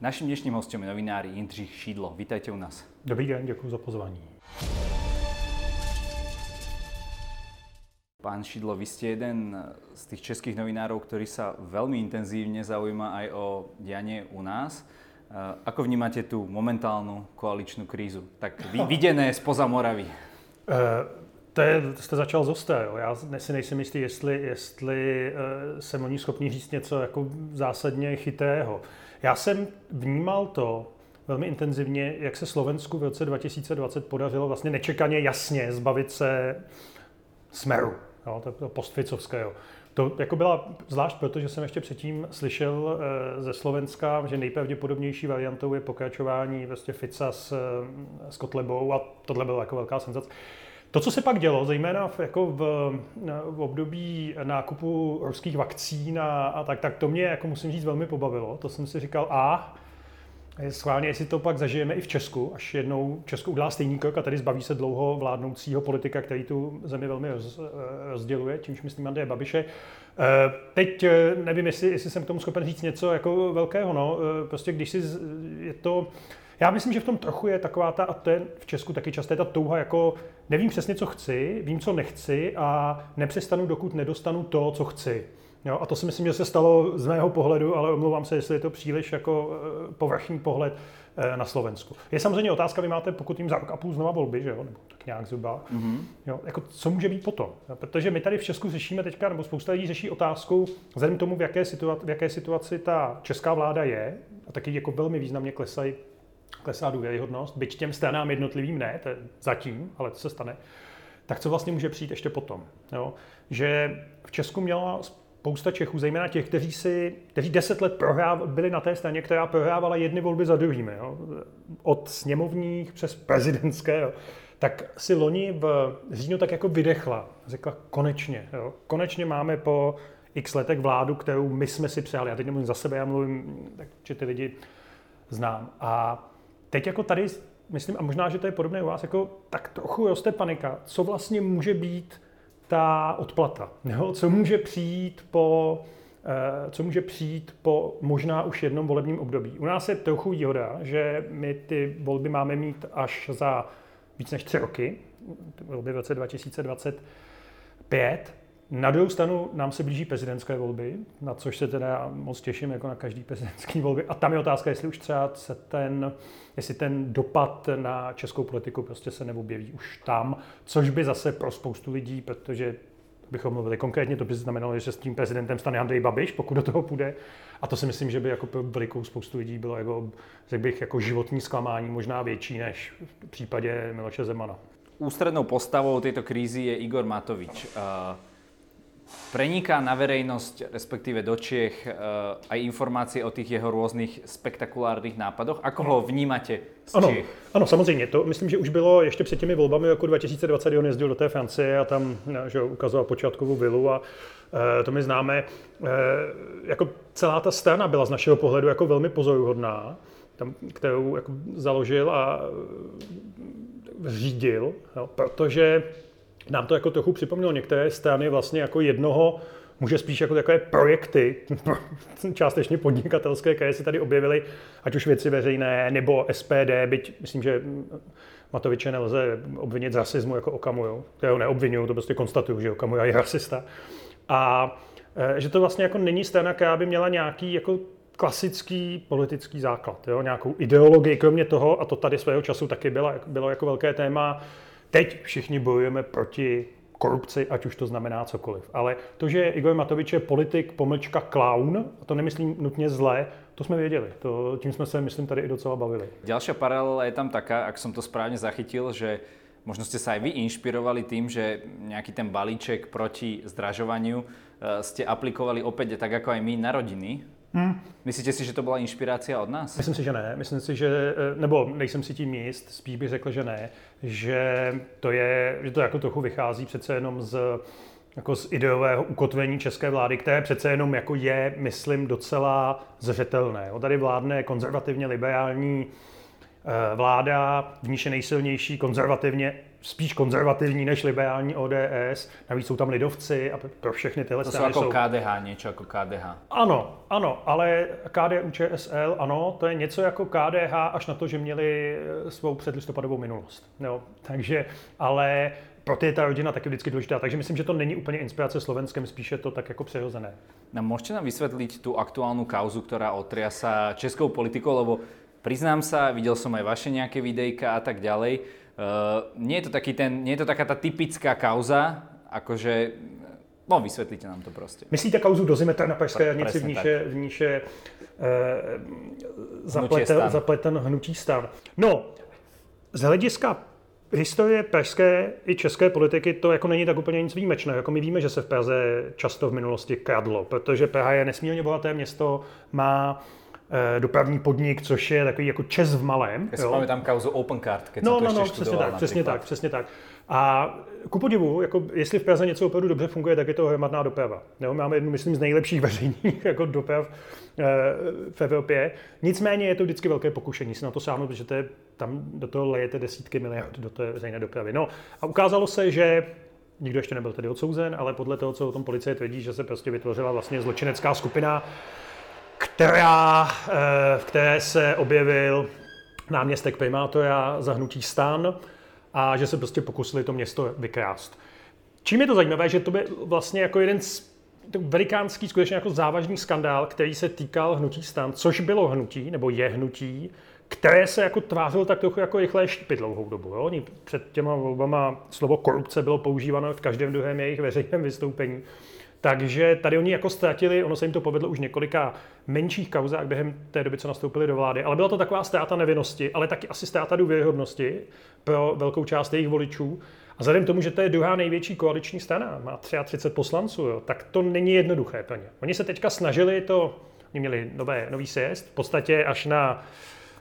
Naším dnešním hostem je novinár Jindřich Šídlo. Vítajte u nás. Dobrý den, děkuji za pozvání. Pán Šidlo, vy ste jeden z tých českých novinárov, ktorý sa veľmi intenzívne zaujíma aj o dianie u nás. Ako vnímate tú momentálnu koaličnú krízu? Tak viděné spoza Moravy. Uh, to je, jste začal z osté, jo. Já si nejsem jistý, jestli, jestli uh, jsem o ní schopný říct něco jako zásadně chytého. Já jsem vnímal to velmi intenzivně, jak se Slovensku v roce 2020 podařilo vlastně nečekaně jasně zbavit se smeru jo, to, to postficovského. To jako byla zvlášť proto, že jsem ještě předtím slyšel e, ze Slovenska, že nejpravděpodobnější variantou je pokračování vlastně Fica s, s Kotlebou a tohle byla jako velká senzace. To, co se pak dělo, zejména v, jako v, v období nákupu ruských vakcín a, a tak, tak to mě, jako musím říct, velmi pobavilo. To jsem si říkal, a Schválně, jestli to pak zažijeme i v Česku, až jednou Česko udělá stejný krok a tady zbaví se dlouho vládnoucího politika, který tu zemi velmi roz, eh, rozděluje, čímž myslím Andreje Babiše. Eh, teď eh, nevím, jestli, jestli jsem k tomu schopen říct něco jako velkého. No. Prostě když si je to... Já myslím, že v tom trochu je taková ta, a to je v Česku taky časté, ta touha jako nevím přesně, co chci, vím, co nechci a nepřestanu, dokud nedostanu to, co chci. Jo, a to si myslím, že se stalo z mého pohledu, ale omlouvám se, jestli je to příliš jako eh, povrchní pohled eh, na Slovensku. Je samozřejmě otázka, vy máte pokud jim za rok a půl znova volby, že jo? nebo tak nějak zhruba. Mm-hmm. Jo, jako co může být potom? Protože my tady v Česku řešíme teďka, nebo spousta lidí řeší otázku, vzhledem k tomu, v jaké, situaci, v jaké situaci ta česká vláda je, a taky jako velmi významně klesají klesá důvěryhodnost, byť těm stranám jednotlivým ne, to je zatím, ale to se stane, tak co vlastně může přijít ještě potom? Jo? Že v Česku měla spousta Čechů, zejména těch, kteří, si, kteří deset let prohráv, byli na té straně, která prohrávala jedny volby za druhými, jo? od sněmovních přes prezidentské, jo? tak si loni v říjnu tak jako vydechla. Řekla konečně. Jo? Konečně máme po x letech vládu, kterou my jsme si přáli. Já teď nemluvím za sebe, já mluvím, tak, že ty lidi znám. A teď jako tady, myslím, a možná, že to je podobné u vás, jako tak trochu roste panika. Co vlastně může být ta odplata. Jo? Co může přijít po eh, co může přijít po možná už jednom volebním období. U nás je trochu výhoda, že my ty volby máme mít až za víc než tři roky, volby v roce 2025, na druhou stranu nám se blíží prezidentské volby, na což se teda moc těším, jako na každý prezidentský volby. A tam je otázka, jestli už třeba se ten, jestli ten dopad na českou politiku prostě se neobjeví už tam, což by zase pro spoustu lidí, protože bychom mluvili konkrétně, to by znamenalo, že s tím prezidentem stane Andrej Babiš, pokud do toho půjde. A to si myslím, že by jako pro velikou spoustu lidí bylo, jako, řekl bych, jako životní zklamání možná větší než v případě Miloše Zemana. Ústrednou postavou této krízy je Igor Matovič. Uh preniká na verejnosť, respektíve do Čiech, eh, aj informácie o tých jeho různých spektakulárních nápadoch. Ako ho vnímáte z ano, Čech? Ano, samozřejmě. To myslím, že už bylo ještě před těmi volbami roku 2020, on jezdil do té Francie a tam eh, že ukazoval počátkovou vilu a e, to my známe. Jako celá ta strana byla z našeho pohledu jako velmi pozoruhodná, tam, kterou jako založil a řídil, jo, protože nám to jako trochu připomnělo některé strany vlastně jako jednoho, může spíš jako takové projekty, částečně podnikatelské, které se tady objevily, ať už věci veřejné, nebo SPD, byť myslím, že Matoviče nelze obvinit z rasismu jako Okamu, jo? To ho neobvinuju, to prostě konstatuju, že Okamu je rasista. A e, že to vlastně jako není strana, která by měla nějaký jako klasický politický základ, jo? nějakou ideologii, kromě toho, a to tady svého času taky bylo, bylo jako velké téma, Teď všichni bojujeme proti korupci, ať už to znamená cokoliv. Ale to, že Igor Matovič je politik, pomlčka clown, a to nemyslím nutně zle, to jsme věděli. To, tím jsme se, myslím, tady i docela bavili. Další paralela je tam taká, jak jsem to správně zachytil, že možno ste sa aj vy inšpirovali tým, že nejaký ten balíček proti zdražovaniu eh, ste aplikovali opäť tak ako aj my na rodiny. Hmm. Myslíte si, že to byla inšpirácia od nás? Myslím si, že ne. Myslím si, že, eh, nebo nejsem si tím jist, spíš bych řekl, že ne. Že to, je, že to jako trochu vychází přece jenom z, jako z ideového ukotvení české vlády, které přece jenom jako je, myslím, docela zřetelné. Tady vládne konzervativně liberální vláda, v níž je nejsilnější konzervativně spíš konzervativní než liberální ODS. Navíc jsou tam lidovci a pro všechny tyhle to strany jsou jako jsou... KDH, něco jako KDH. Ano, ano, ale KDU ČSL, ano, to je něco jako KDH až na to, že měli eh, svou předlistopadovou minulost. No, takže, ale pro ty je ta rodina taky vždycky důležitá. Takže myslím, že to není úplně inspirace Slovenskem, spíše to tak jako přirozené. No, můžete nám vysvětlit tu aktuálnu kauzu, která otriasa českou politikou, lebo priznám sa, videl som aj vaše nejaké videjka a tak ďalej. Uh, nie je to taký ten, nie je to taká tá typická kauza, akože No, vysvětlíte nám to prostě. Myslíte kauzu dozimetra na Pražské radnici, v níž je, v níž je eh, zapleten, zapleten hnutí stan? No, z hlediska historie pražské i české politiky to jako není tak úplně nic výjimečného. Jako my víme, že se v Praze často v minulosti kradlo, protože Praha je nesmírně bohaté město, má Eh, dopravní podnik, což je takový jako čes v malém. Já si tam kauzu Open Card, keď no, no, no, přesně tak, přesně tak, přesně tak. A ku podivu, jako jestli v Praze něco opravdu dobře funguje, tak je to hromadná doprava. Jo, máme jednu, myslím, z nejlepších veřejných jako doprav e, v Evropě. Nicméně je to vždycky velké pokušení si na to sáhnout, protože to je, tam do toho lejete desítky miliard do té veřejné dopravy. No a ukázalo se, že Nikdo ještě nebyl tedy odsouzen, ale podle toho, co o tom policie tvrdí, že se prostě vytvořila vlastně zločinecká skupina, která, eh, v které se objevil náměstek primátora za hnutí stan a že se prostě pokusili to město vykrást. Čím je to zajímavé, že to by vlastně jako jeden z velikánský, skutečně jako závažný skandál, který se týkal hnutí stan, což bylo hnutí, nebo je hnutí, které se jako tvářilo tak trochu jako rychlé štipy dlouhou dobu. Jo? Oni před těma volbama slovo korupce bylo používáno v každém druhém jejich veřejném vystoupení. Takže tady oni jako ztratili, ono se jim to povedlo už několika menších kauzách během té doby, co nastoupili do vlády, ale byla to taková ztráta nevinnosti, ale taky asi ztráta důvěryhodnosti pro velkou část jejich voličů. A vzhledem tomu, že to je druhá největší koaliční strana, má 33 poslanců, jo, tak to není jednoduché pro ně. Oni se teďka snažili to, oni měli nové, nový sjezd, v podstatě až na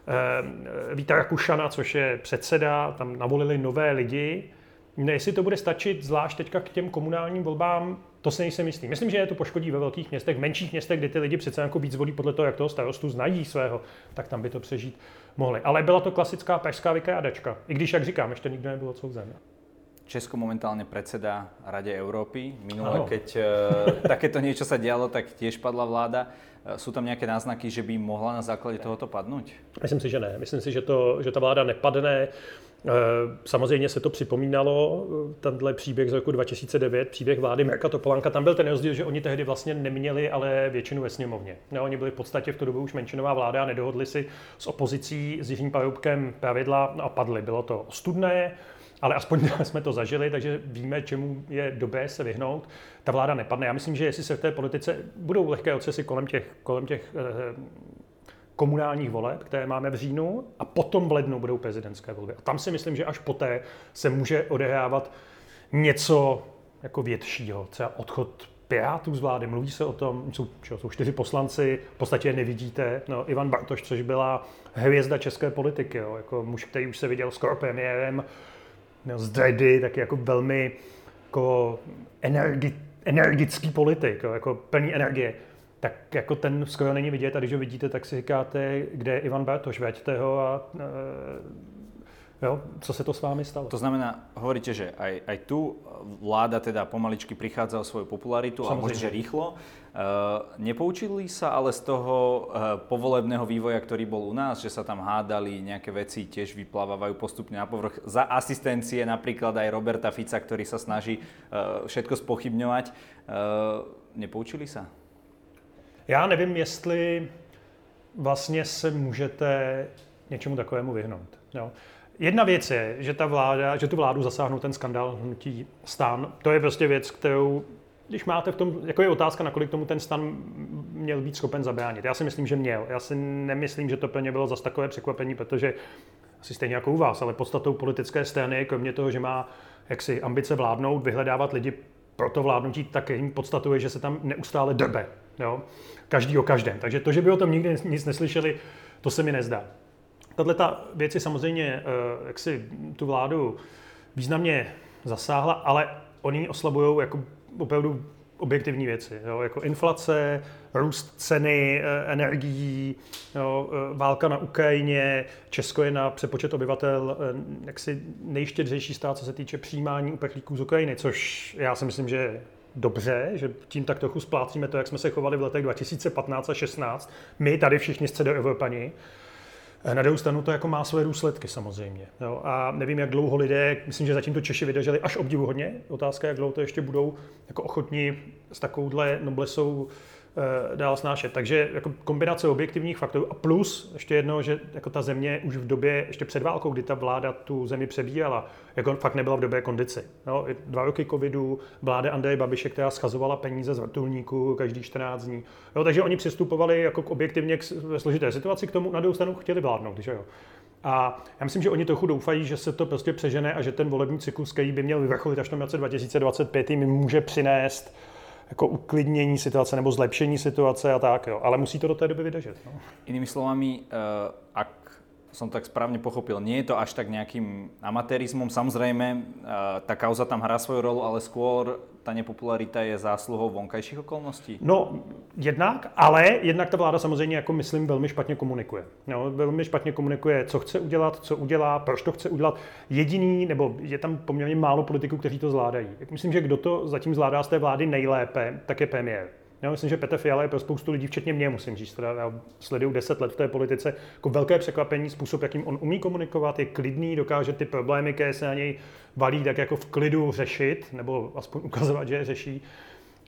eh, Víta Rakušana, což je předseda, tam navolili nové lidi. Jestli to bude stačit, zvlášť teďka k těm komunálním volbám, to si nejsem jistý. Myslím, že je to poškodí ve velkých městech, v menších městech, kde ty lidi přece jako víc volí podle toho, jak toho starostu znají svého, tak tam by to přežít mohli. Ale byla to klasická pražská vykrádačka. I když, jak říkám, ještě nikdo nebyl odsouzen. Česko momentálně predseda Rade Európy. Minule, keď uh, takéto niečo sa dialo, tak tiež padla vláda. Uh, sú tam nějaké náznaky, že by mohla na základě tohoto padnout? Myslím si, že ne. Myslím si, že, to, že ta vláda nepadne. Eh, samozřejmě se to připomínalo, eh, tenhle příběh z roku 2009, příběh vlády Mirka Topolánka, tam byl ten rozdíl, že oni tehdy vlastně neměli ale většinu ve sněmovně. No, oni byli v podstatě v tu dobu už menšinová vláda a nedohodli si s opozicí, s Jiřím Paroubkem pravidla a padli. Bylo to ostudné, ale aspoň jsme to zažili, takže víme, čemu je dobré se vyhnout. Ta vláda nepadne. Já myslím, že jestli se v té politice budou lehké ocesy kolem těch, kolem těch eh, komunálních voleb, které máme v říjnu, a potom v lednu budou prezidentské volby. A tam si myslím, že až poté se může odehrávat něco jako většího, třeba odchod Pirátů z vlády, mluví se o tom, jsou, čo, jsou čtyři poslanci, v podstatě je nevidíte. No, Ivan Bartoš, což byla hvězda české politiky, jo, jako muž, který už se viděl skoro premiérem no, z Dredy, tak jako velmi jako energi, energický politik, jo, jako plný energie tak jako ten skoro není vidět a když ho vidíte, tak si říkáte, kde je Ivan Bartoš, veďte ho a e, jo, co se to s vámi stalo. To znamená, hovoríte, že aj, aj tu vláda teda pomaličky prichádza o svoju popularitu Samozřejmě. a možno, že rýchlo. E, nepoučili sa ale z toho e, povolebného vývoja, ktorý bol u nás, že sa tam hádali, nejaké veci tiež vyplávajú postupne na povrch. Za asistencie napríklad aj Roberta Fica, ktorý sa snaží e, všetko spochybňovať. E, nepoučili sa? Já nevím, jestli vlastně se můžete něčemu takovému vyhnout. Jo. Jedna věc je, že ta vláda, že tu vládu zasáhnou ten skandál hnutí stan. To je prostě věc, kterou, když máte v tom, jako je otázka, nakolik tomu ten stan měl být schopen zabránit. Já si myslím, že měl. Já si nemyslím, že to pro ně bylo zase takové překvapení, protože asi stejně jako u vás, ale podstatou politické strany, kromě toho, že má jaksi ambice vládnout, vyhledávat lidi pro to vládnutí, tak jim podstatou je, že se tam neustále drbe. Jo? Každý o každém. Takže to, že by o tom nikdy nic neslyšeli, to se mi nezdá. Tahle ta věc je samozřejmě, eh, jak si tu vládu významně zasáhla, ale oni oslabují jako opravdu objektivní věci, jo, jako inflace, růst ceny eh, energií, eh, válka na Ukrajině, Česko je na přepočet obyvatel jaksi nejštědřejší stát, co se týče přijímání uprchlíků z Ukrajiny, což já si myslím, že dobře, že tím tak trochu splácíme to, jak jsme se chovali v letech 2015 a 16. My tady všichni středoevropani. Na druhou stranu to jako má své důsledky samozřejmě. Jo? A nevím, jak dlouho lidé, myslím, že zatím to Češi vydrželi až obdivuhodně. Otázka, jak dlouho to ještě budou jako ochotní s takovouhle noblesou Eh, dál snášet. Takže jako kombinace objektivních faktorů a plus ještě jedno, že jako ta země už v době, ještě před válkou, kdy ta vláda tu zemi přebírala, jako fakt nebyla v době kondici. No, dva roky covidu, vláda Andreje Babiše, která schazovala peníze z vrtulníků každý 14 dní. Jo, takže oni přistupovali jako k objektivně k složité situaci, k tomu na druhou stranu chtěli vládnout. Že jo. A já myslím, že oni trochu doufají, že se to prostě přežene a že ten volební cyklus, který by měl vyvrcholit až v roce 2025, jim může přinést jako uklidnění situace nebo zlepšení situace a tak, jo. ale musí to do té doby vydržet. No. Inými slovami, uh, ak som tak správne pochopil, nie je to až tak nejakým amatérizmom. Samozrejme, uh, tá kauza tam hrá svoju rolu, ale skôr ta nepopularita je zásluhou vonkajších okolností? No, jednak, ale jednak ta vláda samozřejmě, jako myslím, velmi špatně komunikuje. No, velmi špatně komunikuje, co chce udělat, co udělá, proč to chce udělat. Jediný, nebo je tam poměrně málo politiků, kteří to zvládají. Myslím, že kdo to zatím zvládá z té vlády nejlépe, tak je premiér. Já myslím, že Petr Fiala je pro spoustu lidí, včetně mě, musím říct, teda já sleduju 10 let v té politice, jako velké překvapení, způsob, jakým on umí komunikovat, je klidný, dokáže ty problémy, které se na něj valí, tak jako v klidu řešit, nebo aspoň ukazovat, že je řeší.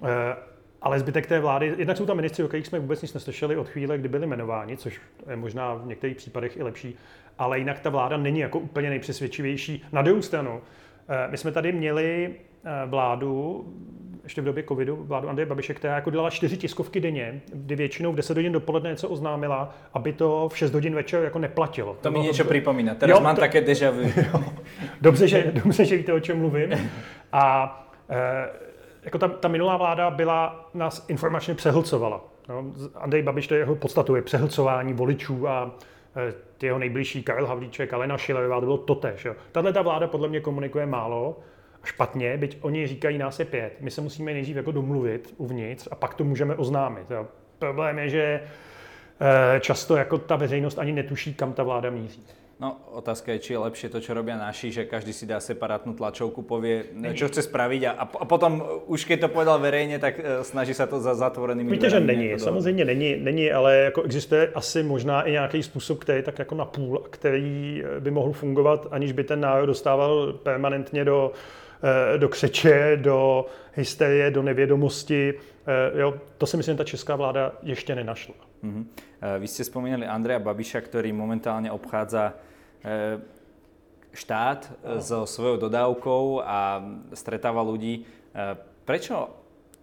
Eh, ale zbytek té vlády, jednak jsou tam ministři, o kterých jsme vůbec nic neslyšeli od chvíle, kdy byli jmenováni, což je možná v některých případech i lepší, ale jinak ta vláda není jako úplně nejpřesvědčivější. Na druhou stranu, eh, my jsme tady měli eh, vládu ještě v době covidu vládu Andreje Babiše, která jako dělala čtyři tiskovky denně, kdy většinou v 10 hodin dopoledne něco oznámila, aby to v 6 hodin večer jako neplatilo. To, to mi něco připomíná. Teraz jo, mám to, také deja vu. Dobře, že, dobře, že víte, o čem mluvím. A e, jako ta, ta minulá vláda byla, nás informačně přehlcovala. No, Andrej Babiš, to je jeho podstatu, je přehlcování voličů a e, jeho nejbližší Karel Havlíček, Alena Šilerová, to bylo totež. Tahle ta vláda podle mě komunikuje málo, špatně, byť oni říkají nás je pět. My se musíme nejdřív jako domluvit uvnitř a pak to můžeme oznámit. Jo. Problém je, že eh, často jako ta veřejnost ani netuší, kam ta vláda míří. No, otázka je, či je lepšie to, čo robia naši, že každý si dá separátnu tlačovku, povie, čo chce spraviť a, a potom už keď to povedal verejně, tak snaží se to za zatvorenými Víte, že není, jako samozřejmě není, není, ale jako existuje asi možná i nějaký způsob, který je tak jako napůl, který by mohl fungovat, aniž by ten národ dostával permanentně do Eh, do křeče, do hysterie, do nevědomosti. Eh, jo, to si myslím, že ta česká vláda ještě nenašla. Mm-hmm. Vy jste vzpomínali Andreja Babiša, který momentálně obchádza štát no. so svojou dodávkou a stretáva ľudí. Prečo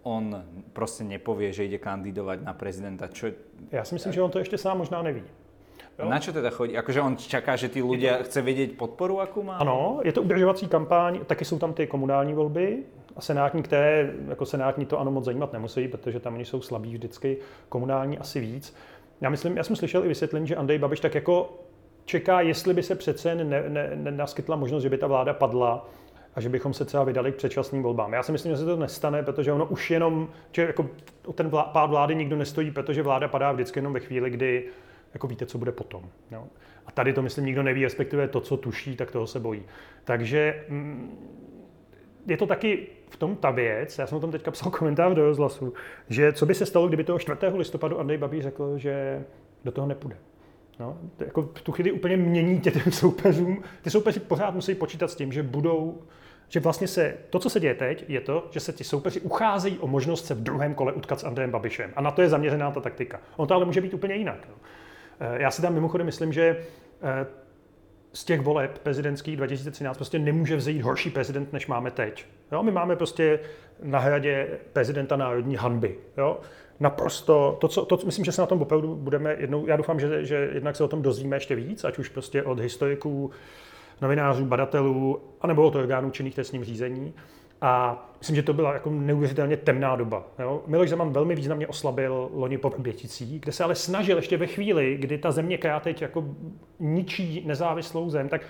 on prostě nepovie, že ide kandidovat na prezidenta? Čo... Já si myslím, že on to ještě sám možná neví. Jo? Na čo teda chodí? Akože on čaká, že ty ľudia chce vědět podporu, jakou má? Ano, je to udržovací kampaň, taky jsou tam ty komunální volby a senátní, které jako senátní to ano moc zajímat nemusí, protože tam oni jsou slabí vždycky, komunální asi víc. Já myslím, já jsem slyšel i vysvětlení, že Andrej Babiš tak jako čeká, jestli by se přece ne, ne, nenaskytla možnost, že by ta vláda padla a že bychom se třeba vydali k předčasným volbám. Já si myslím, že se to nestane, protože ono už jenom, že jako ten vlá, pád vlády nikdo nestojí, protože vláda padá vždycky jenom ve chvíli, kdy jako víte, co bude potom. Jo? A tady to, myslím, nikdo neví, respektive to, co tuší, tak toho se bojí. Takže mm, je to taky v tom ta věc, já jsem o tom teďka psal komentář do rozhlasu, že co by se stalo, kdyby toho 4. listopadu Andrej Babí řekl, že do toho nepůjde. No, to jako v tu chvíli úplně mění tě těm soupeřům. Ty soupeři pořád musí počítat s tím, že budou že vlastně se, to, co se děje teď, je to, že se ti soupeři ucházejí o možnost se v druhém kole utkat s Andrejem Babišem. A na to je zaměřená ta taktika. On to ale může být úplně jinak. No. Eh, já si tam mimochodem myslím, že eh, z těch voleb prezidentských 2013 prostě nemůže vzít horší prezident, než máme teď. Jo? My máme prostě na hradě prezidenta národní hanby. Jo? Naprosto, to, co, to, myslím, že se na tom opravdu budeme jednou, já doufám, že, že jednak se o tom dozvíme ještě víc, ať už prostě od historiků, novinářů, badatelů, anebo od orgánů činných trestním řízení. A myslím, že to byla jako neuvěřitelně temná doba. Jo? Miloš Zeman velmi významně oslabil loni po Běticích, kde se ale snažil ještě ve chvíli, kdy ta země, která teď jako ničí nezávislou zem, tak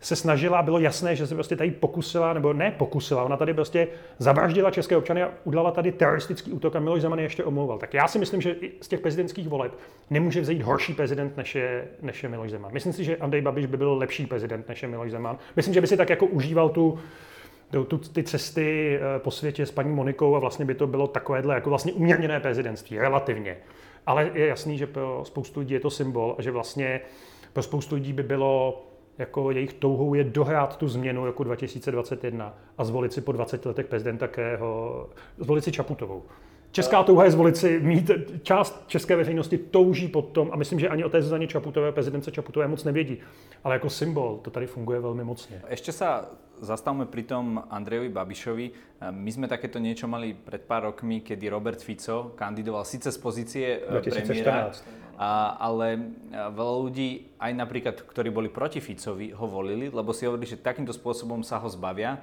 se snažila a bylo jasné, že se prostě tady pokusila, nebo ne pokusila, ona tady prostě zavraždila české občany a udělala tady teroristický útok a Miloš Zeman je ještě omlouval. Tak já si myslím, že z těch prezidentských voleb nemůže vzít horší prezident než je, než je Miloš Zeman. Myslím si, že Andrej Babiš by byl lepší prezident než je Miloš Zeman. Myslím, že by si tak jako užíval tu, tu, ty cesty eh, po světě s paní Monikou a vlastně by to bylo takovéhle jako vlastně umírněné prezidentství, relativně. Ale je jasný, že pro spoustu lidí je to symbol a že vlastně pro spoustu lidí by bylo jako jejich touhou je dohrát tu změnu jako 2021 a zvolit si po 20 letech prezidenta Kého, zvolit si Čaputovou. Česká touha je zvolit si, mít část české veřejnosti touží pod tom, a myslím, že ani o té Zuzaně Čaputové, prezidence Čaputové moc nevědí, ale jako symbol to tady funguje velmi mocně. Ještě se zastavme pri tom Andrejovi Babišovi. My jsme takéto niečo mali pred pár rokmi, kedy Robert Fico kandidoval sice z pozície 2014. premiéra, a, ale veľa ľudí, aj napríklad, ktorí boli proti Ficovi, ho volili, lebo si hovorili, že takýmto spôsobom sa ho zbavia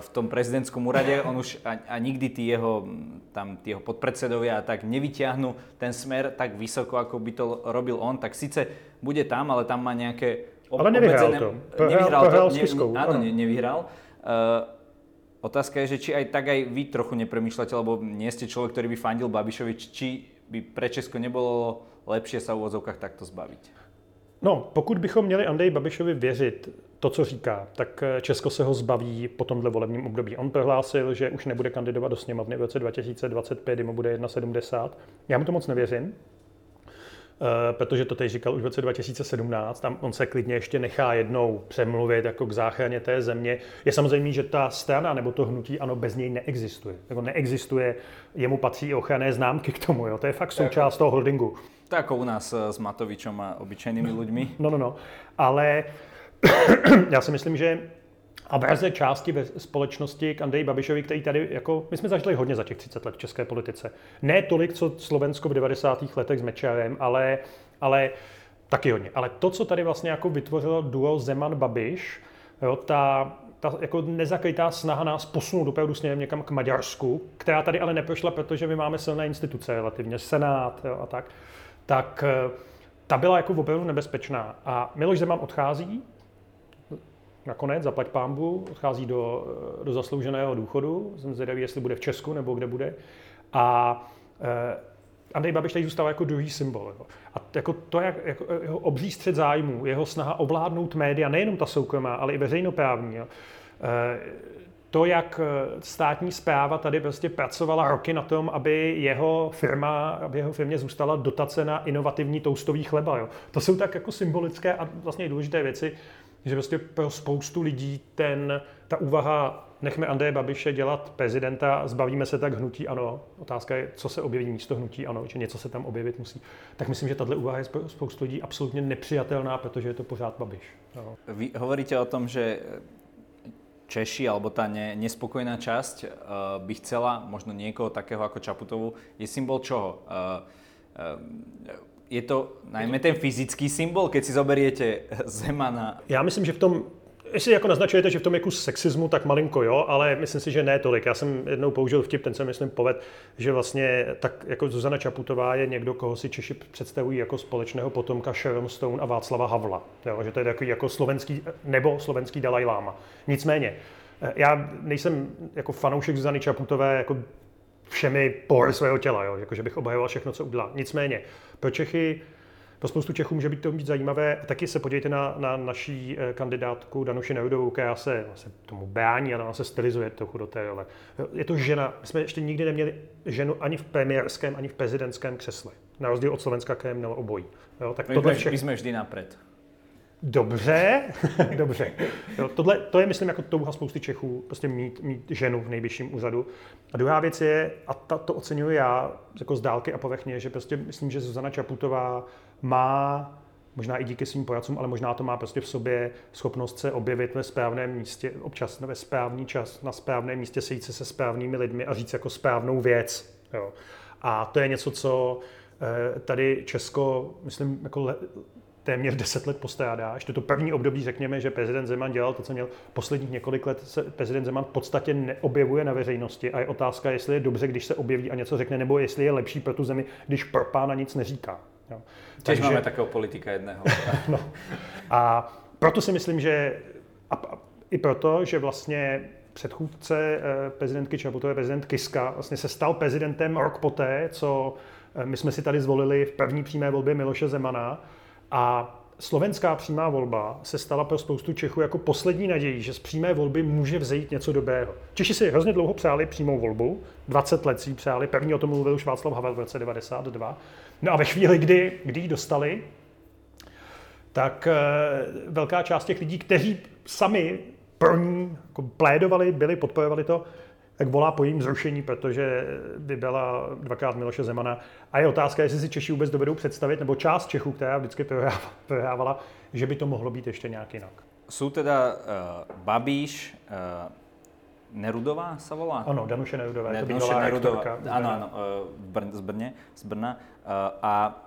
v tom prezidentskom úrade, on už a, a nikdy tí jeho, tam, tí jeho podpredsedovia a tak nevyťahnú ten smer tak vysoko, ako by to robil on, tak síce bude tam, ale tam má nejaké ale nevyhrál to. nevyhrál to. Ne, áno, ne, nevyhral. Uh, otázka je, že či aj tak aj vy trochu nepremýšľate, lebo nie ste človek, ktorý by fandil Babišovi, či by pre Česko nebolo lepšie sa v úvodzovkách takto zbaviť? No, pokud bychom měli Andrej Babišovi věřit to, co říká, tak eh, Česko se ho zbaví po tomhle volebním období. On prohlásil, že už nebude kandidovat do sněmovny v roce 2025, kdy mu bude 1,70. Já mu to moc nevěřím, Eh, protože to teď říkal už v roce 2017, tam on se klidně ještě nechá jednou přemluvit jako k záchraně té země. Je samozřejmě, že ta strana nebo to hnutí ano bez něj neexistuje. Jako neexistuje, jemu patří ochranné známky k tomu, jo. to je fakt součást toho holdingu. Tak jako u nás eh, s Matovičem a obyčejnými lidmi. No, no, no. Ale já si myslím, že a verze části ve společnosti k Andreji Babišovi, který tady, jako, my jsme zažili hodně za těch 30 let v české politice. Ne tolik, co Slovensko v 90. letech s Mečarem, ale, ale taky hodně. Ale to, co tady vlastně jako vytvořilo duo Zeman-Babiš, jo, ta, ta jako nezakrytá snaha nás posunout opravdu směrem někam k Maďarsku, která tady ale neprošla, protože my máme silné instituce relativně, Senát jo, a tak, tak eh, ta byla jako opravdu nebezpečná. A Miloš Zeman odchází, nakonec, zaplať pámbu, odchází do, do zaslouženého důchodu. Jsem zvědavý, jestli bude v Česku nebo kde bude. A eh, Andrej Babiš tady zůstává jako druhý symbol. Jo. A jako to, jak, jako jeho obří střed zájmu, jeho snaha ovládnout média, nejenom ta soukromá, ale i veřejnoprávní. Jo. Eh, to, jak eh, státní zpráva tady prostě pracovala roky na tom, aby jeho firma, aby jeho firmě zůstala dotace na inovativní toustový chleba. Jo. To jsou tak jako symbolické a vlastně důležité věci, že prostě pro spoustu lidí ten, ta úvaha nechme Andreje Babiše dělat prezidenta, zbavíme se tak hnutí ano. Otázka je, co se objeví místo hnutí ano, že něco se tam objevit musí. Tak myslím, že tahle úvaha je pro spoustu lidí absolutně nepřijatelná, protože je to pořád Babiš. No. Vy hovoríte o tom, že Češi alebo tá ne, nespokojná časť uh, by chcela možno niekoho takého ako Čaputovu. Je symbol čoho? Uh, uh, je to najmä ten fyzický symbol, keď si zoberiete Zemana? Já myslím, že v tom Jestli jako naznačujete, že v tom je kus sexismu, tak malinko jo, ale myslím si, že ne tolik. Já jsem jednou použil vtip, ten jsem myslím poved, že vlastně tak jako Zuzana Čaputová je někdo, koho si Češi představují jako společného potomka Sharon Stone a Václava Havla. Jo, že to je takový jako slovenský, nebo slovenský Dalaj Lama. Nicméně, já nejsem jako fanoušek Zuzany Čaputové jako všemi pory svého těla, jo? Jako, že bych obhajoval všechno, co udělá. Nicméně, pro Čechy, pro spoustu Čechů může být to být zajímavé. Taky se podívejte na, na naší eh, kandidátku Danuši Nerudovou, která se vlastně tomu brání, ale ona se stylizuje trochu do té role. Je to žena, my jsme ještě nikdy neměli ženu ani v premiérském, ani v prezidentském křesle. Na rozdíl od Slovenska, které mělo obojí. Jo, tak my, tohle všechno... my jsme vždy napřed. Dobře, dobře. Jo, tohle, to je, myslím, jako touha spousty Čechů, prostě mít, mít ženu v nejvyšším úřadu. A druhá věc je, a ta, to oceňuji já jako z dálky a povrchně, že prostě myslím, že Zuzana Čaputová má možná i díky svým poradcům, ale možná to má prostě v sobě schopnost se objevit ve správném místě, občas ve správný čas, na správném místě sejít se se správnými lidmi a říct jako správnou věc. Jo. A to je něco, co eh, tady Česko, myslím, jako téměř 10 let postrádá. Ještě to první období, řekněme, že prezident Zeman dělal to, co měl posledních několik let, se prezident Zeman v podstatě neobjevuje na veřejnosti a je otázka, jestli je dobře, když se objeví a něco řekne, nebo jestli je lepší pro tu zemi, když propána nic neříká. Jo. Takže máme takového politika jedného. no. A proto si myslím, že a, i proto, že vlastně předchůdce prezidentky Čaputové, prezident Kiska, vlastně se stal prezidentem rok poté, co my jsme si tady zvolili v první přímé volbě Miloše Zemana a slovenská přímá volba se stala pro spoustu Čechů jako poslední nadějí, že z přímé volby může vzejít něco dobrého. Češi si hrozně dlouho přáli přímou volbu, 20 let si přáli, první o tom mluvil už Václav Havel v roce 92. No a ve chvíli, kdy, kdy ji dostali, tak e, velká část těch lidí, kteří sami pro ní jako plédovali, byli, podporovali to, tak volá po jejím zrušení, protože by byla dvakrát Miloše Zemana. A je otázka, jestli si Češi vůbec dovedou představit, nebo část Čechů, která vždycky prohrávala, že by to mohlo být ještě nějak jinak. Jsou teda uh, Babíš, uh, Nerudová sa volá? Ano, Danuše Nerudová, Danuše Nerudová, Ano, ano, uh, z, Brně, z Brna. Uh, a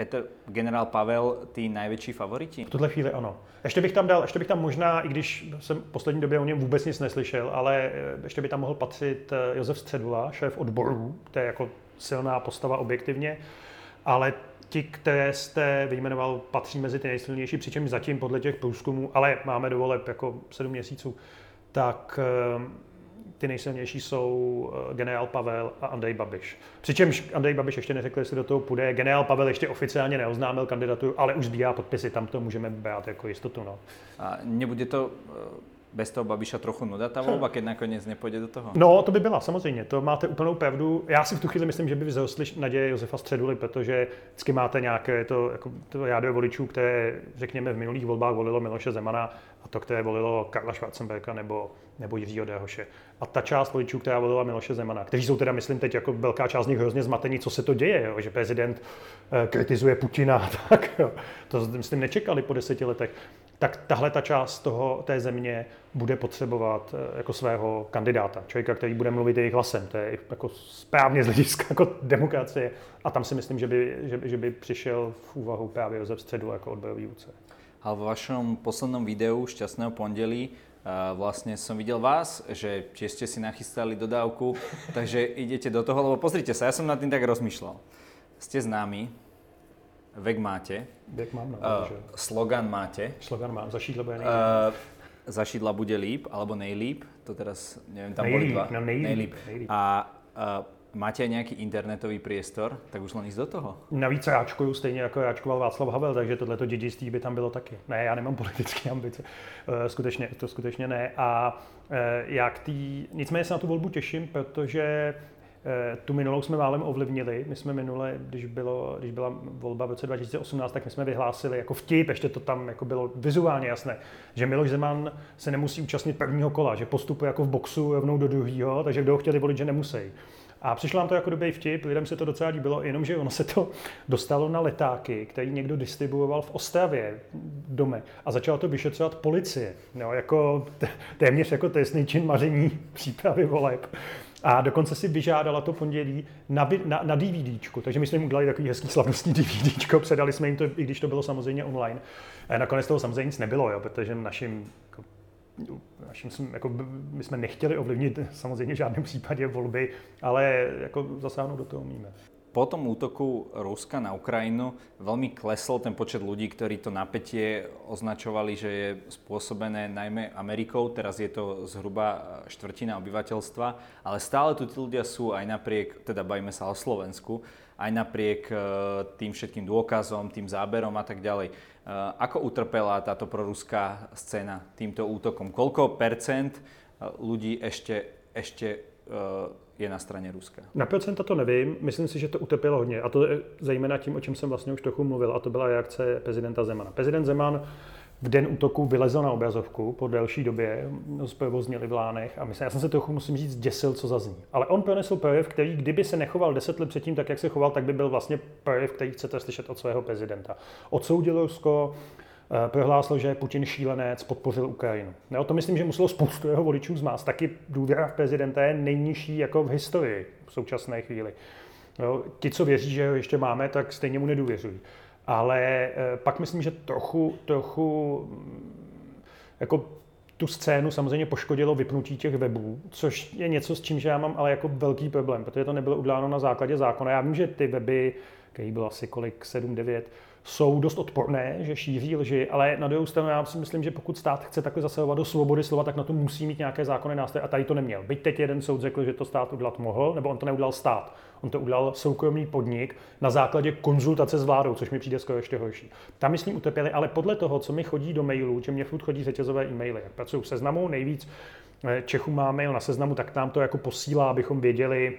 Petr, generál Pavel, ty největší favoriti? V tuhle chvíli ano. Ještě bych tam dal, ještě bych tam možná, i když jsem v poslední době o něm vůbec nic neslyšel, ale eh, ještě by tam mohl patřit eh, Josef Středula, šéf odborů, to je jako silná postava objektivně, ale ti, které jste vyjmenoval, patří mezi ty nejsilnější, přičemž zatím podle těch průzkumů, ale máme dovoleb jako sedm měsíců, tak eh, ty nejsilnější jsou eh, generál Pavel a Andrej Babiš. Přičemž Andrej Babiš ještě neřekl, jestli do toho půjde. Generál Pavel ještě oficiálně neoznámil kandidaturu, ale už sbírá podpisy, tam to můžeme brát jako jistotu. No. A nebude to eh, bez toho Babiša trochu nuda ta volba, keď nakonec nepůjde do toho? No, to by byla, samozřejmě, to máte úplnou pravdu. Já si v tu chvíli myslím, že by vzrostly naděje Josefa Středuly, protože vždycky máte nějaké to, jako, to jádro voličů, které, řekněme, v minulých volbách volilo Miloše Zemana a to, které volilo Karla Schwarzenberga nebo, nebo Jiřího Déhoše. A ta část voličů, která volila Miloše Zemana, kteří jsou teda, myslím, teď jako velká část z nich hrozně zmatení, co se to děje, jo? že prezident eh, kritizuje Putina, tak jo. to myslím nečekali po deseti letech tak tahle ta část toho, té země bude potřebovat eh, jako svého kandidáta, člověka, který bude mluvit jejich hlasem. To je jako správně z hlediska jako demokracie. A tam si myslím, že by, že, že by přišel v úvahu právě Josef Středu jako odbojový vůdce. A v vašom poslednom videu Šťastného pondelí uh, vlastne som videl vás, že ste si nachystali dodávku, takže idete do toho, lebo pozrite sa, ja som nad tým tak rozmýšľal. Ste známi, Vek máte. Vek mám, no, uh, slogan máte. Slogan mám, zašídla bude nejlíp. Uh, zašídla bude líp, alebo nejlíp, to teraz, neviem, tam nejlíp, boli dva. No, nejlíp, nejlíp. nejlíp. A uh, máte nějaký internetový priestor, tak už len ísť do toho. Navíc ráčkuju stejně jako ráčkoval Václav Havel, takže tohleto dědictví by tam bylo taky. Ne, já nemám politické ambice, uh, skutečně, to skutečně ne. A uh, já k tý, nicméně se na tu volbu těším, protože tu minulou jsme málem ovlivnili. My jsme minule, když, bylo, když byla volba v roce 2018, tak my jsme vyhlásili jako vtip, ještě to tam jako bylo vizuálně jasné, že Miloš Zeman se nemusí účastnit prvního kola, že postupuje jako v boxu rovnou do druhého, takže kdo ho chtěli volit, že nemusí. A přišlo nám to jako dobrý vtip, lidem se to docela líbilo, jenomže ono se to dostalo na letáky, který někdo distribuoval v Ostravě dome a začala to vyšetřovat policie. No, jako téměř jako trestný čin maření přípravy voleb. A dokonce si vyžádala to pondělí na, na, na DVDčku. Takže my jsme jim udělali takový hezký slavnostní DVDčko, předali jsme jim to, i když to bylo samozřejmě online. A nakonec toho samozřejmě nic nebylo, jo, protože našim jako, naším, jako, my jsme nechtěli ovlivnit samozřejmě v žádném případě volby, ale jako zasáhnout do toho umíme. Po tom útoku Ruska na Ukrajinu veľmi klesol ten počet ľudí, ktorí to napätie označovali, že je spôsobené najmä Amerikou. Teraz je to zhruba štvrtina obyvateľstva, ale stále tu tí ľudia sú aj napriek, teda bavíme sa o Slovensku, aj napriek e, tým všetkým dôkazom, tým záberom a tak ďalej. E, ako utrpela táto proruská scéna týmto útokom? Koľko percent e, ľudí ešte, ešte je na straně Ruska? Na procenta to nevím, myslím si, že to utrpělo hodně. A to je zejména tím, o čem jsem vlastně už trochu mluvil, a to byla reakce prezidenta Zemana. Prezident Zeman v den útoku vylezl na obrazovku po delší době, zprovoznili v Lánech a myslím, já jsem se trochu, musím říct, děsil, co zazní. Ale on pronesl projev, který, kdyby se nechoval deset let předtím tak, jak se choval, tak by byl vlastně projev, který chcete slyšet od svého prezidenta. Odsoudil Rusko, prohlásil, že Putin šílenec podpořil Ukrajinu. No, to myslím, že muselo spoustu jeho voličů zmást. Taky důvěra v prezidenta je nejnižší jako v historii v současné chvíli. No, ti, co věří, že ho ještě máme, tak stejně mu nedůvěřují. Ale eh, pak myslím, že trochu, trochu mm, jako tu scénu samozřejmě poškodilo vypnutí těch webů, což je něco, s čím já mám ale jako velký problém, protože to nebylo uděláno na základě zákona. Já vím, že ty weby, který bylo asi kolik, 7, 9, jsou dost odporné, že šíří lži, ale na druhou stranu já si myslím, že pokud stát chce takhle zasahovat do svobody slova, tak na to musí mít nějaké zákony nástroje a tady to neměl. Byť teď jeden soud řekl, že to stát udělat mohl, nebo on to neudělal stát. On to udělal soukromý podnik na základě konzultace s vládou, což mi přijde skoro ještě horší. Tam myslím utrpěli, ale podle toho, co mi chodí do mailů, že mě furt chodí řetězové e-maily, jak pracuju v seznamu, nejvíc eh, Čechů má mail na seznamu, tak nám to jako posílá, abychom věděli,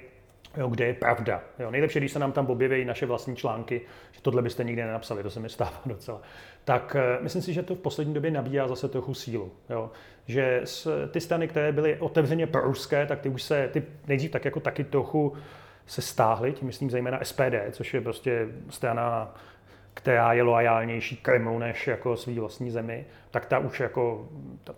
jo, kde je pravda. Jo, nejlepší, když se nám tam objeví naše vlastní články, že tohle byste nikdy nenapsali, to se mi stává docela. Tak uh, myslím si, že to v poslední době nabíjá zase trochu sílu. Jo. Že ty strany, které byly otevřeně proruské, tak ty už se, ty nejdřív tak jako taky trochu se stáhly, tím myslím zejména SPD, což je prostě strana která je loajálnější Kremlu než jako svý vlastní zemi, tak ta už jako,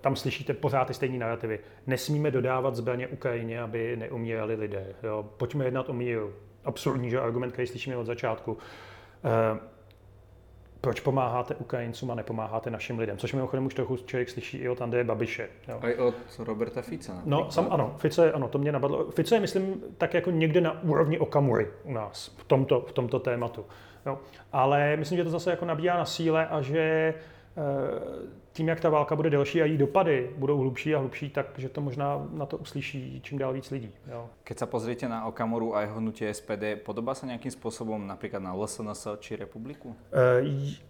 tam slyšíte pořád ty stejné narrativy. Nesmíme dodávat zbraně Ukrajině, aby neumírali lidé. Jo. Pojďme jednat o míru. Absurdní, že argument, který slyšíme od začátku. E, proč pomáháte Ukrajincům a nepomáháte našim lidem? Což mimochodem už trochu člověk slyší i od Andreje Babiše. Jo. A i od Roberta Fica. No, sam, ano, Fice, ano, to mě napadlo. Fice je, myslím, tak jako někde na úrovni Okamury u nás v tomto, v tomto tématu. Jo. Ale myslím, že to zase jako nabíjá na síle a že eh, tím, jak ta válka bude delší a její dopady budou hlubší a hlubší, takže to možná na to uslyší čím dál víc lidí. Jo. Keď sa pozriete na Okamoru a jeho hnutie SPD, podobá se nějakým způsobem například na LSNS či Republiku? Uh,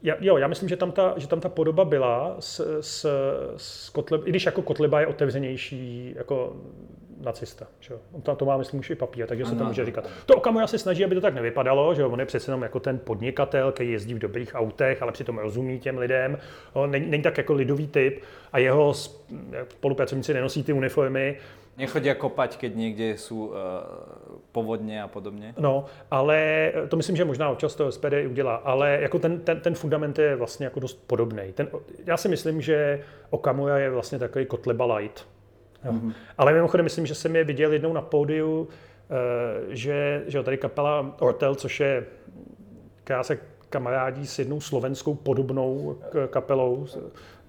ja, jo, já myslím, že tam ta, že tam ta podoba byla s, s, s Kotleb, i když jako Kotleba je otevřenější jako nacista. Že? On tam to má, myslím, už i papír, takže se to může říkat. To Okamura se snaží, aby to tak nevypadalo, že on je přece jenom jako ten podnikatel, který jezdí v dobrých autech, ale přitom rozumí těm lidem. On není, není tak jako lidový typ a jeho spolupracovníci nenosí ty uniformy. Nechodí kopať, keď někde jsou uh, povodně a podobně. No, ale to myslím, že možná občas to SPD udělá, ale jako ten, ten, ten fundament je vlastně jako dost podobný. Ten, já si myslím, že Okamura je vlastně takový kotleba light. Jo. Mm-hmm. Ale mimochodem myslím, že jsem je viděl jednou na pódiu, eh, že, že tady kapela Ortel, což je, která se kamarádí s jednou slovenskou podobnou kapelou.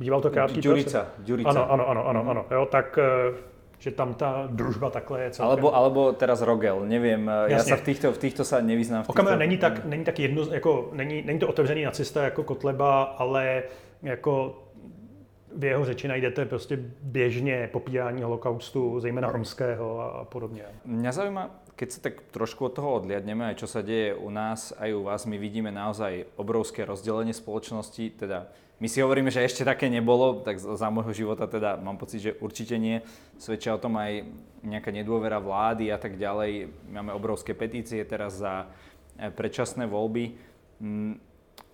Býval to krátký Ďurica. Ďurica. Ano, ano, ano, ano, ano. Jo, tak eh, že tam ta družba takhle je celkem... Alebo, alebo teraz Rogel, nevím, Jasně. já se v týchto, v týchto se nevyznám. V týchto... není tak, není tak jedno, jako, není, není to otevřený nacista jako Kotleba, ale jako v jeho řeči najdete prostě běžně popírání holokaustu, zejména romského a podobně. Mňa zaujíma, keď sa tak trošku od toho odliadneme, aj čo sa deje u nás, aj u vás, my vidíme naozaj obrovské rozdelenie spoločnosti, teda my si hovoríme, že ešte také nebolo, tak za môjho života teda mám pocit, že určite nie. Svedčia o tom aj nejaká nedôvera vlády a tak ďalej. Máme obrovské petície teraz za eh, predčasné voľby.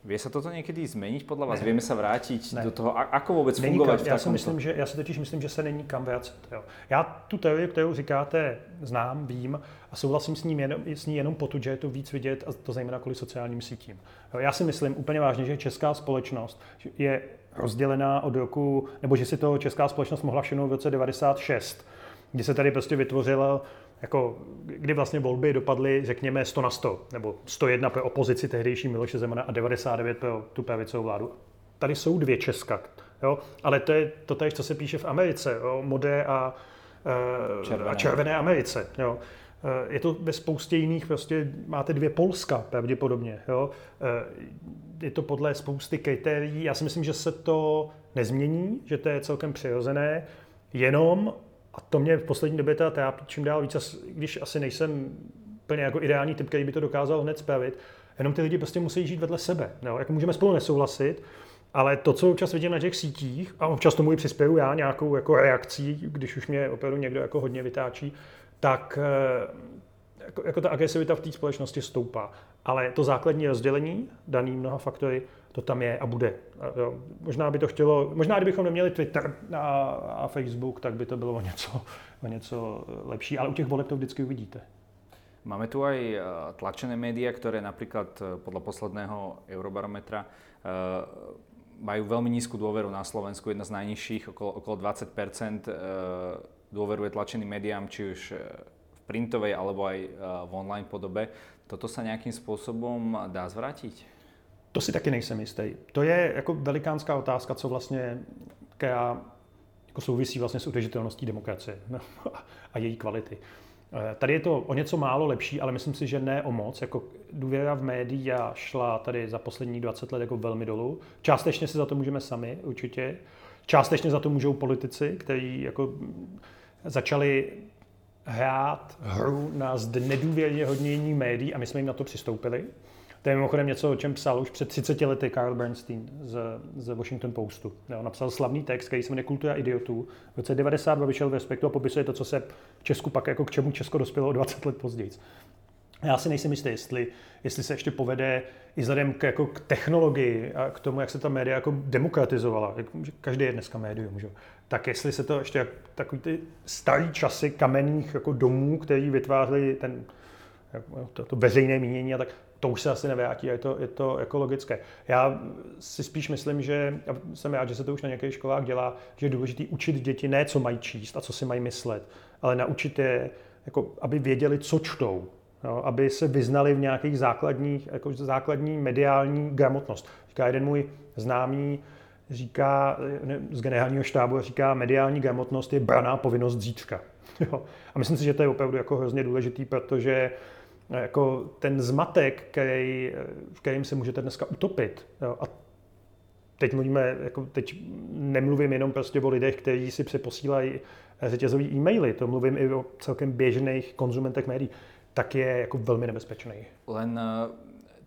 Vie sa toto někdy změnit podle vás? Ne. Vieme se vrátit ne. do toho, ako vůbec není fungovat kam, já, si myslím, že, já si totiž myslím, že se není kam vracet. Jo. Já tu teorii, kterou říkáte, znám, vím a souhlasím s, ním jenom, s ní jenom potud, že je to víc vidět a to zejména kvůli sociálním sítím. Jo. Já si myslím úplně vážně, že česká společnost je rozdělená od roku, nebo že si to česká společnost mohla všimnout v roce 96, kdy se tady prostě vytvořila jako, kdy vlastně volby dopadly, řekněme, 100 na 100, nebo 101 pro opozici tehdejší Miloše Zemana a 99 pro tu pravicovou vládu. Tady jsou dvě Česka, jo? ale to je to tež, co se píše v Americe, jo? modé a, e, červené. a červené Americe. Jo? Eh, je to ve spoustě jiných, prostě máte dvě Polska pravděpodobně. Jo? Eh, je to podle spousty kritérií. Já si myslím, že se to nezmění, že to je celkem přirozené, jenom a to mě v poslední době teda trápí čím dál víc, když asi nejsem plně jako ideální typ, který by to dokázal hned spravit, jenom ty lidi prostě musí žít vedle sebe. No, jako můžeme spolu nesouhlasit, ale to, co občas vidím na těch sítích, a občas tomu i přispěju já nějakou jako reakcí, když už mě opravdu někdo jako hodně vytáčí, tak eh, jako, jako ta agresivita v té společnosti stoupá. Ale to základní rozdělení, daný mnoha faktory, to tam je a bude. A, jo, možná by to chtělo, možná kdybychom neměli Twitter a, a Facebook, tak by to bylo o něco, o něco lepší, ale u těch voleb to vždycky uvidíte. Máme tu aj eh, tlačené média, ktoré napríklad eh, podľa posledného Eurobarometra eh, majú veľmi nízku dôveru na Slovensku, jedna z najnižších, okolo, okolo 20% dôveruje tlačeným médiám, či už v printovej alebo aj v online podobe. Toto sa nejakým spôsobom dá zvrátiť? To si taky nejsem jistý. To je jako velikánská otázka, co vlastně, která jako souvisí vlastně s udržitelností demokracie a její kvality. Eh, tady je to o něco málo lepší, ale myslím si, že ne o moc. Jako důvěra v média šla tady za poslední 20 let jako velmi dolů. Částečně si za to můžeme sami, určitě. Částečně za to můžou politici, kteří jako začali hrát hru na nedůvěrně hodnění médií a my jsme jim na to přistoupili. To je mimochodem něco, o čem psal už před 30 lety Carl Bernstein z, z Washington Postu. Jo, napsal slavný text, který se jmenuje Kultura idiotů. V roce 92 vyšel v Respektu a popisuje to, co se v Česku pak jako k čemu Česko dospělo o 20 let později. Já si nejsem jistý, jestli, jestli se ještě povede i vzhledem k, jako k technologii a k tomu, jak se ta média jako demokratizovala. Každý je dneska médium, že? tak jestli se to ještě takový ty starý časy kamenných jako domů, který vytvářeli ten, to, to veřejné mínění a tak, to už se asi nevrátí a je to, je to jako logické. Já si spíš myslím, že já jsem rád, že se to už na některých školách dělá, že je důležité učit děti ne, co mají číst a co si mají myslet, ale naučit je, jako, aby věděli, co čtou, jo, aby se vyznali v nějakých základních, jako základní mediální gramotnost. Říká jeden můj známý, říká ne, z generálního štábu, říká, mediální gramotnost je braná povinnost zítřka. Jo. A myslím si, že to je opravdu jako hrozně důležitý, protože jako ten zmatek, který, v kterým se můžete dneska utopit. Jo, a teď mluvíme, jako teď nemluvím jenom prostě o lidech, kteří si přeposílají řetězové e-maily, to mluvím i o celkem běžných konzumentech médií, tak je jako velmi nebezpečný. Len eh,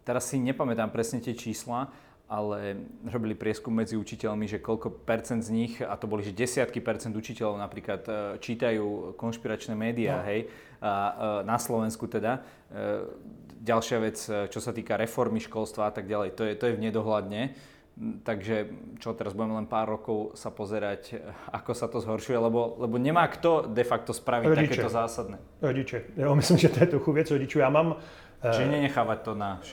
teraz si nepamätám presne tie čísla, ale robili prieskum medzi učiteľmi, že koľko percent z nich, a to boli že desiatky percent učiteľov napríklad e, čítajú konšpiračné médiá, no. hej, a, e, na Slovensku teda. E, ďalšia vec, čo sa týka reformy školstva a tak ďalej, to je, to je v nedohľadne. Takže čo teraz budeme len pár rokov sa pozerať, ako sa to zhoršuje, lebo, lebo nemá kto de facto spraviť rodiče. takéto zásadné. Rodiče. Jo, myslím, že to je trochu věc rodičů. Já mám... Čiže nenechávať to na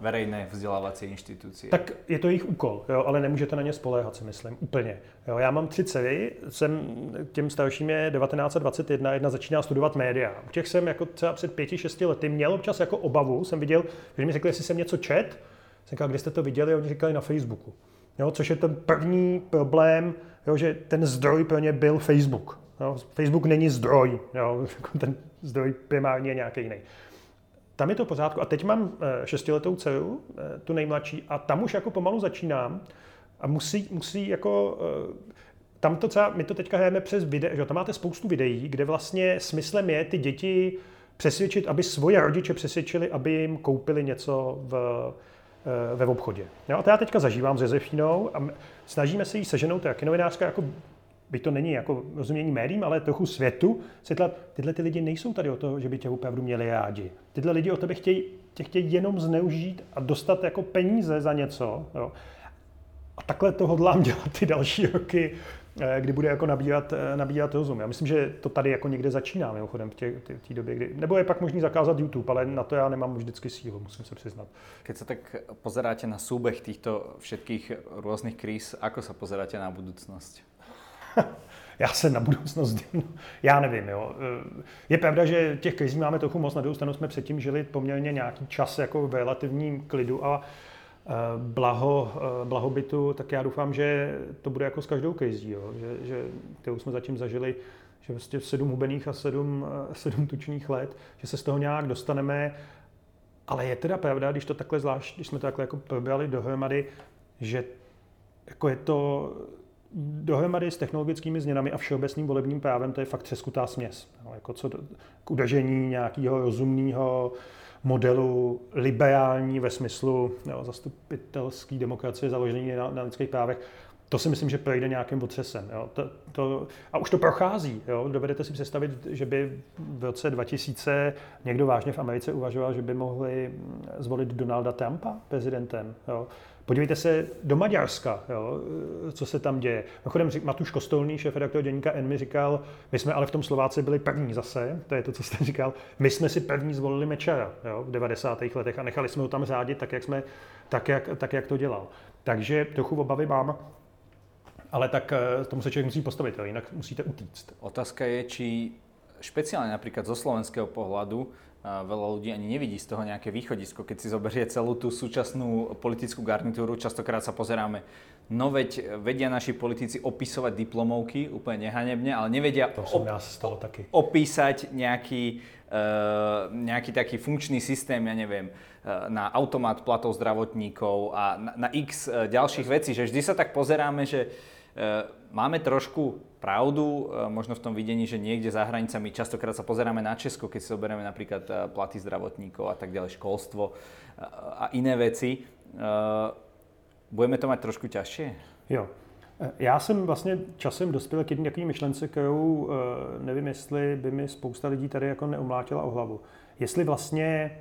verejné vzdělávací instituce. Tak je to jejich úkol, jo, ale nemůžete na ně spoléhat, si myslím, úplně. Jo, já mám tři dcery, jsem těm starším je 1921, jedna začíná studovat média. U těch jsem jako třeba před pěti, šesti lety měl občas jako obavu, jsem viděl, že mi řekli, jestli jsem něco čet, jsem říkal, kde jste to viděli, oni říkali na Facebooku. Jo, což je ten první problém, jo, že ten zdroj pro ně byl Facebook. Jo. Facebook není zdroj, jo, ten zdroj primárně je nějaký jiný tam je to pořádku. A teď mám eh, šestiletou dceru, eh, tu nejmladší, a tam už jako pomalu začínám a musí, musí jako eh, tam to třeba, my to teďka hrajeme přes video, že tam máte spoustu videí, kde vlastně smyslem je ty děti přesvědčit, aby svoje rodiče přesvědčili, aby jim koupili něco v, ve obchodě. Jo, a to já teďka zažívám s Josefínou a snažíme se jí seženout, to jak novinářka jako byť to není jako rozumění médiím, ale trochu světu, světla, tyhle ty lidi nejsou tady o to, že by tě opravdu měli rádi. Tyhle lidi o tebe chtějí, tě chtějí jenom zneužít a dostat jako peníze za něco. Jo. A takhle to hodlám dělat ty další roky, eh, kdy bude jako nabírat, eh, nabírat rozum. Já myslím, že to tady jako někde začíná mimochodem v té, době, kdy... Nebo je pak možný zakázat YouTube, ale na to já nemám vždycky sílu, musím se přiznat. Keď se tak pozeráte na súbeh týchto všetkých různých kríz, ako se pozeráte na budoucnost? já se na budoucnost, já nevím, jo. Je pravda, že těch krizí máme trochu moc, na druhou stranu jsme předtím žili poměrně nějaký čas jako v relativním klidu a eh, blaho, eh, blahobytu, tak já doufám, že to bude jako s každou krizí, jo. Že, že kterou jsme zatím zažili, že vlastně sedm hubených a sedm, eh, sedm tučných let, že se z toho nějak dostaneme, ale je teda pravda, když to takhle zvlášť, když jsme to takhle jako probrali dohromady, že jako je to dohromady s technologickými změnami a všeobecným volebním právem to je fakt třeskutá směs. No, jako co do, k udržení nějakého rozumného modelu liberální ve smyslu jo, zastupitelské demokracie založené na, na lidských právech, to si myslím, že projde nějakým otřesem. Jo. To, to, a už to prochází. Jo. Dovedete si představit, že by v roce 2000 někdo vážně v Americe uvažoval, že by mohli zvolit Donalda Trumpa prezidentem. Jo. Podívejte se do Maďarska, jo, co se tam děje. Mimochodem Matuš Kostolný, šéf redaktor děníka N, mi říkal, my jsme ale v tom Slováci byli první zase, to je to, co jste říkal, my jsme si první zvolili Mečera jo, v 90. letech a nechali jsme ho tam řádit tak, jak, jsme, tak, jak, tak, jak to dělal. Takže trochu obavy mám, ale tak eh, tomu se člověk musí postavit, jo, jinak musíte utíct. Otázka je, či špeciálne napríklad zo slovenského pohľadu veľa ľudí ani nevidí z toho nejaké východisko. Keď si zoberie celú tú súčasnú politickú garnitúru, častokrát sa pozeráme no veď vedia naši politici opisovať diplomovky úplne nehanebne, ale nevedia to op- nás stalo taky. opísať nejaký, uh, nejaký taký funkčný systém, ja neviem, uh, na automat platov zdravotníkov a na, na x uh, ďalších vecí, že vždy sa tak pozeráme, že máme trošku pravdu, možno v tom videní, že niekde za hranicami, častokrát sa pozeráme na Česko, keď si zoberieme napríklad platy zdravotníkov a tak ďalej, školstvo a iné veci budeme to mít trošku těžší? Jo. Já jsem vlastně časem dospěl k jedné takové myšlence, kterou eh, nevím, jestli by mi spousta lidí tady jako neumlátila o hlavu. Jestli vlastně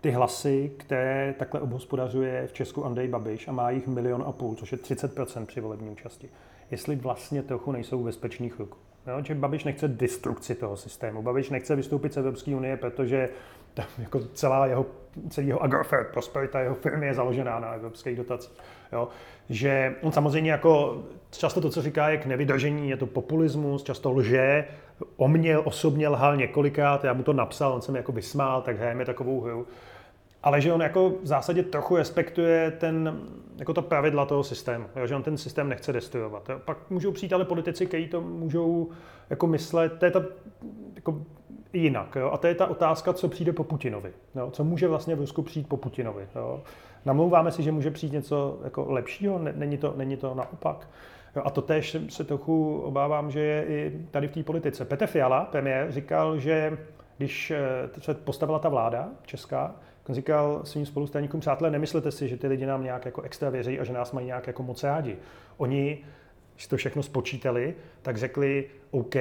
ty hlasy, které takhle obhospodařuje v Česku Andrej Babiš a má jich milion a půl, což je 30% při volební účasti, jestli vlastně trochu nejsou v bezpečných rukou. Jo, že Babiš nechce destrukci toho systému. Babiš nechce vystoupit z Evropské unie, protože tam jako celá jeho, celý jeho Agrofert, prosperita jeho firmy je založená na evropských dotacích. Jo? Že on samozřejmě jako často to, co říká, je k nevydržení, je to populismus, často lže, o mě osobně lhal několikrát, já mu to napsal, on se mi jako vysmál, tak hrajeme takovou hru. Ale že on jako v zásadě trochu respektuje ten, jako to pravidla toho systému, jo? že on ten systém nechce destruovat. Jo? Pak můžou přijít ale politici, kteří to můžou jako myslet, to je ta jako jinak. Jo? A to je ta otázka, co přijde po Putinovi. Jo? Co může vlastně v Rusku přijít po Putinovi. Jo? Namlouváme si, že může přijít něco jako lepšího, není to, není to naopak. Jo, a to tež se trochu obávám, že je i tady v té politice. Petr Fiala, premiér, říkal, že když eh, se postavila ta vláda česká, on říkal svým spolustraníkům, přátelé, nemyslete si, že ty lidi nám nějak jako extra věří a že nás mají nějak jako moc rádi. Oni, když to všechno spočítali, tak řekli, OK,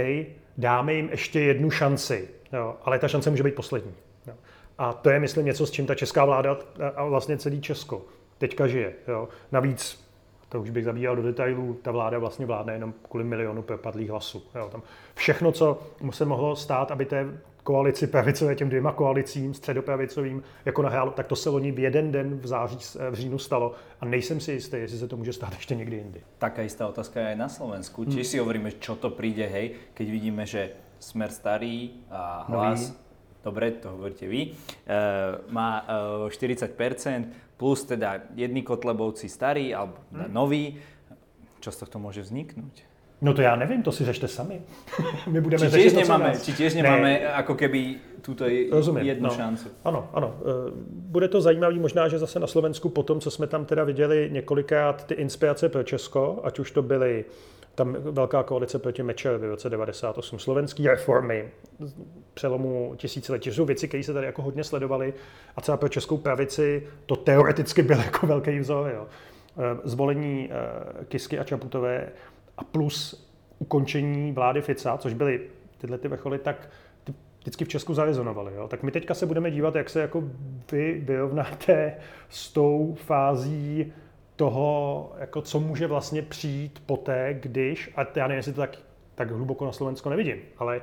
dáme jim ještě jednu šanci, jo, ale ta šance může být poslední. Jo. A to je, myslím, něco, s čím ta česká vláda a vlastně celý Česko teďka žije. Jo. Navíc, to už bych zabíjal do detailů, ta vláda vlastně vládne jenom kvůli milionu propadlých hlasů. Jo. Tam všechno, co mu se mohlo stát, aby té koalici pravicové, těm dvěma koalicím, středopravicovým, jako nahrálo, tak to se loni v jeden den v září, v říjnu stalo a nejsem si jistý, jestli se to může stát ještě někdy jindy. Taká jistá otázka je na Slovensku. Čiže si hovoríme, čo to přijde, hej, keď vidíme, že Smer starý a hlas, Nový. dobre, to hovoríte vy, uh, má uh, eh, 40%, plus teda jedni kotlebovci starí alebo hmm. noví. Čo z tohto může vzniknout? No to já nevím, to si řešte sami. My budeme či tiež nemáme, či tiež nemáme ne. ako keby tuto Rozumím, jednu no. šancu. Ano, ano. E, bude to zajímavý možná, že zase na Slovensku po tom, co jsme tam teda viděli několikrát ty inspirace pro Česko, ať už to byly tam velká koalice proti Mečerovi v roce 98, slovenský reformy přelomu tisíciletí. jsou věci, které se tady jako hodně sledovaly a třeba pro českou pravici to teoreticky byl jako velký vzor. Jo. E, zvolení e, Kisky a Čaputové a plus ukončení vlády Fica, což byly tyhle ty vrcholy, tak ty vždycky v Česku zarezonovaly. Jo? Tak my teďka se budeme dívat, jak se jako vy vyrovnáte s tou fází toho, jako co může vlastně přijít poté, když, a já nevím, jestli to tak, tak hluboko na Slovensko nevidím, ale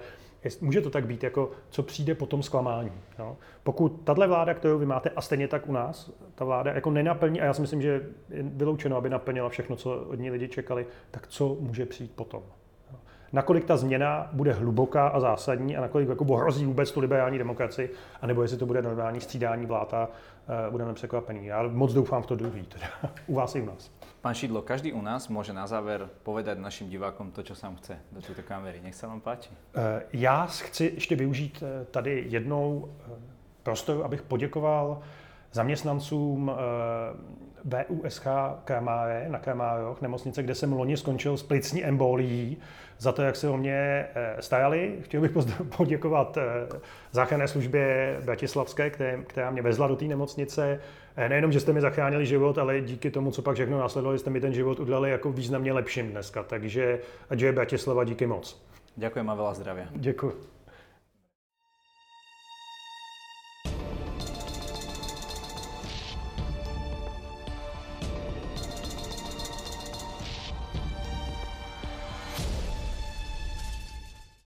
může to tak být, jako co přijde po tom zklamání. Jo? Pokud tahle vláda, kterou vy máte, a stejně tak u nás, ta vláda jako nenaplní, a já si myslím, že je vyloučeno, aby naplnila všechno, co od ní lidi čekali, tak co může přijít potom? Nakolik ta změna bude hluboká a zásadní a nakolik jako ohrozí vůbec tu liberální demokracii, anebo jestli to bude normální střídání vláta, uh, budeme překvapení. Já moc doufám v to druhý, teda u vás i u nás. Pán Šidlo, každý u nás může na závěr povedať našim divákom to, co sám chce do této kamery. Nech se vám páči. Eh, já chci ještě využít eh, tady jednou prostor, abych poděkoval zaměstnancům BUSH Kramáre na Kramároch, nemocnice, kde jsem loni skončil s plicní embolií, za to, jak se o mě eh, starali. Chtěl bych poděkovat eh, záchranné službě Bratislavské, která mě vezla do té nemocnice. Eh, nejenom, že jste mi zachránili život, ale díky tomu, co pak všechno následovalo, jste mi ten život udělali jako významně lepším dneska. Takže ať je Bratislava díky moc. Děkujeme a veľa zdravia. Děkuji.